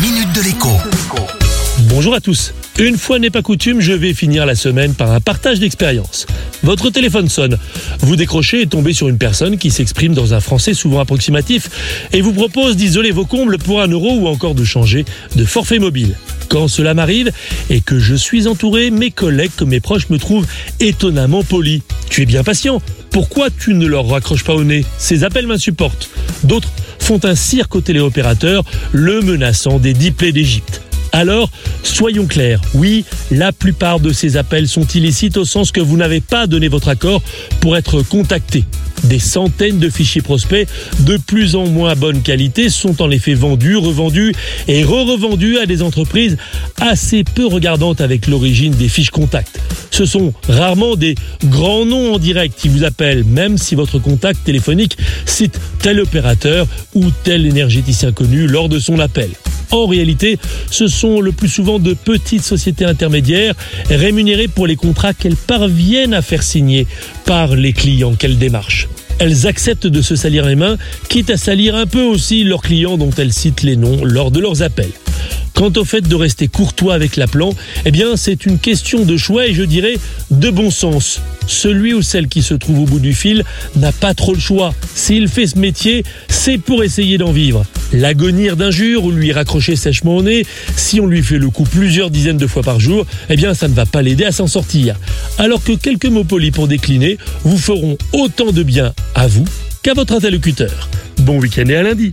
minute de l'écho. Bonjour à tous. Une fois n'est pas coutume, je vais finir la semaine par un partage d'expérience. Votre téléphone sonne. Vous décrochez et tombez sur une personne qui s'exprime dans un français souvent approximatif et vous propose d'isoler vos combles pour un euro ou encore de changer de forfait mobile. Quand cela m'arrive et que je suis entouré, mes collègues mes proches me trouvent étonnamment poli. Tu es bien patient. Pourquoi tu ne leur raccroches pas au nez Ces appels m'insupportent. D'autres font un cirque au téléopérateur, le menaçant des dix plaies d'Égypte. Alors, soyons clairs, oui, la plupart de ces appels sont illicites au sens que vous n'avez pas donné votre accord pour être contacté. Des centaines de fichiers prospects de plus en moins bonne qualité sont en effet vendus, revendus et re-revendus à des entreprises assez peu regardantes avec l'origine des fiches contacts. Ce sont rarement des grands noms en direct qui vous appellent, même si votre contact téléphonique cite tel opérateur ou tel énergéticien connu lors de son appel. En réalité, ce sont le plus souvent de petites sociétés intermédiaires rémunérées pour les contrats qu'elles parviennent à faire signer par les clients qu'elles démarchent. Elles acceptent de se salir les mains, quitte à salir un peu aussi leurs clients dont elles citent les noms lors de leurs appels. Quant au fait de rester courtois avec l'appelant, eh bien c'est une question de choix et je dirais de bon sens. Celui ou celle qui se trouve au bout du fil n'a pas trop le choix. S'il fait ce métier, c'est pour essayer d'en vivre. L'agonir d'injures ou lui raccrocher sèchement au nez, si on lui fait le coup plusieurs dizaines de fois par jour, eh bien ça ne va pas l'aider à s'en sortir. Alors que quelques mots polis pour décliner vous feront autant de bien à vous qu'à votre interlocuteur. Bon week-end et à lundi.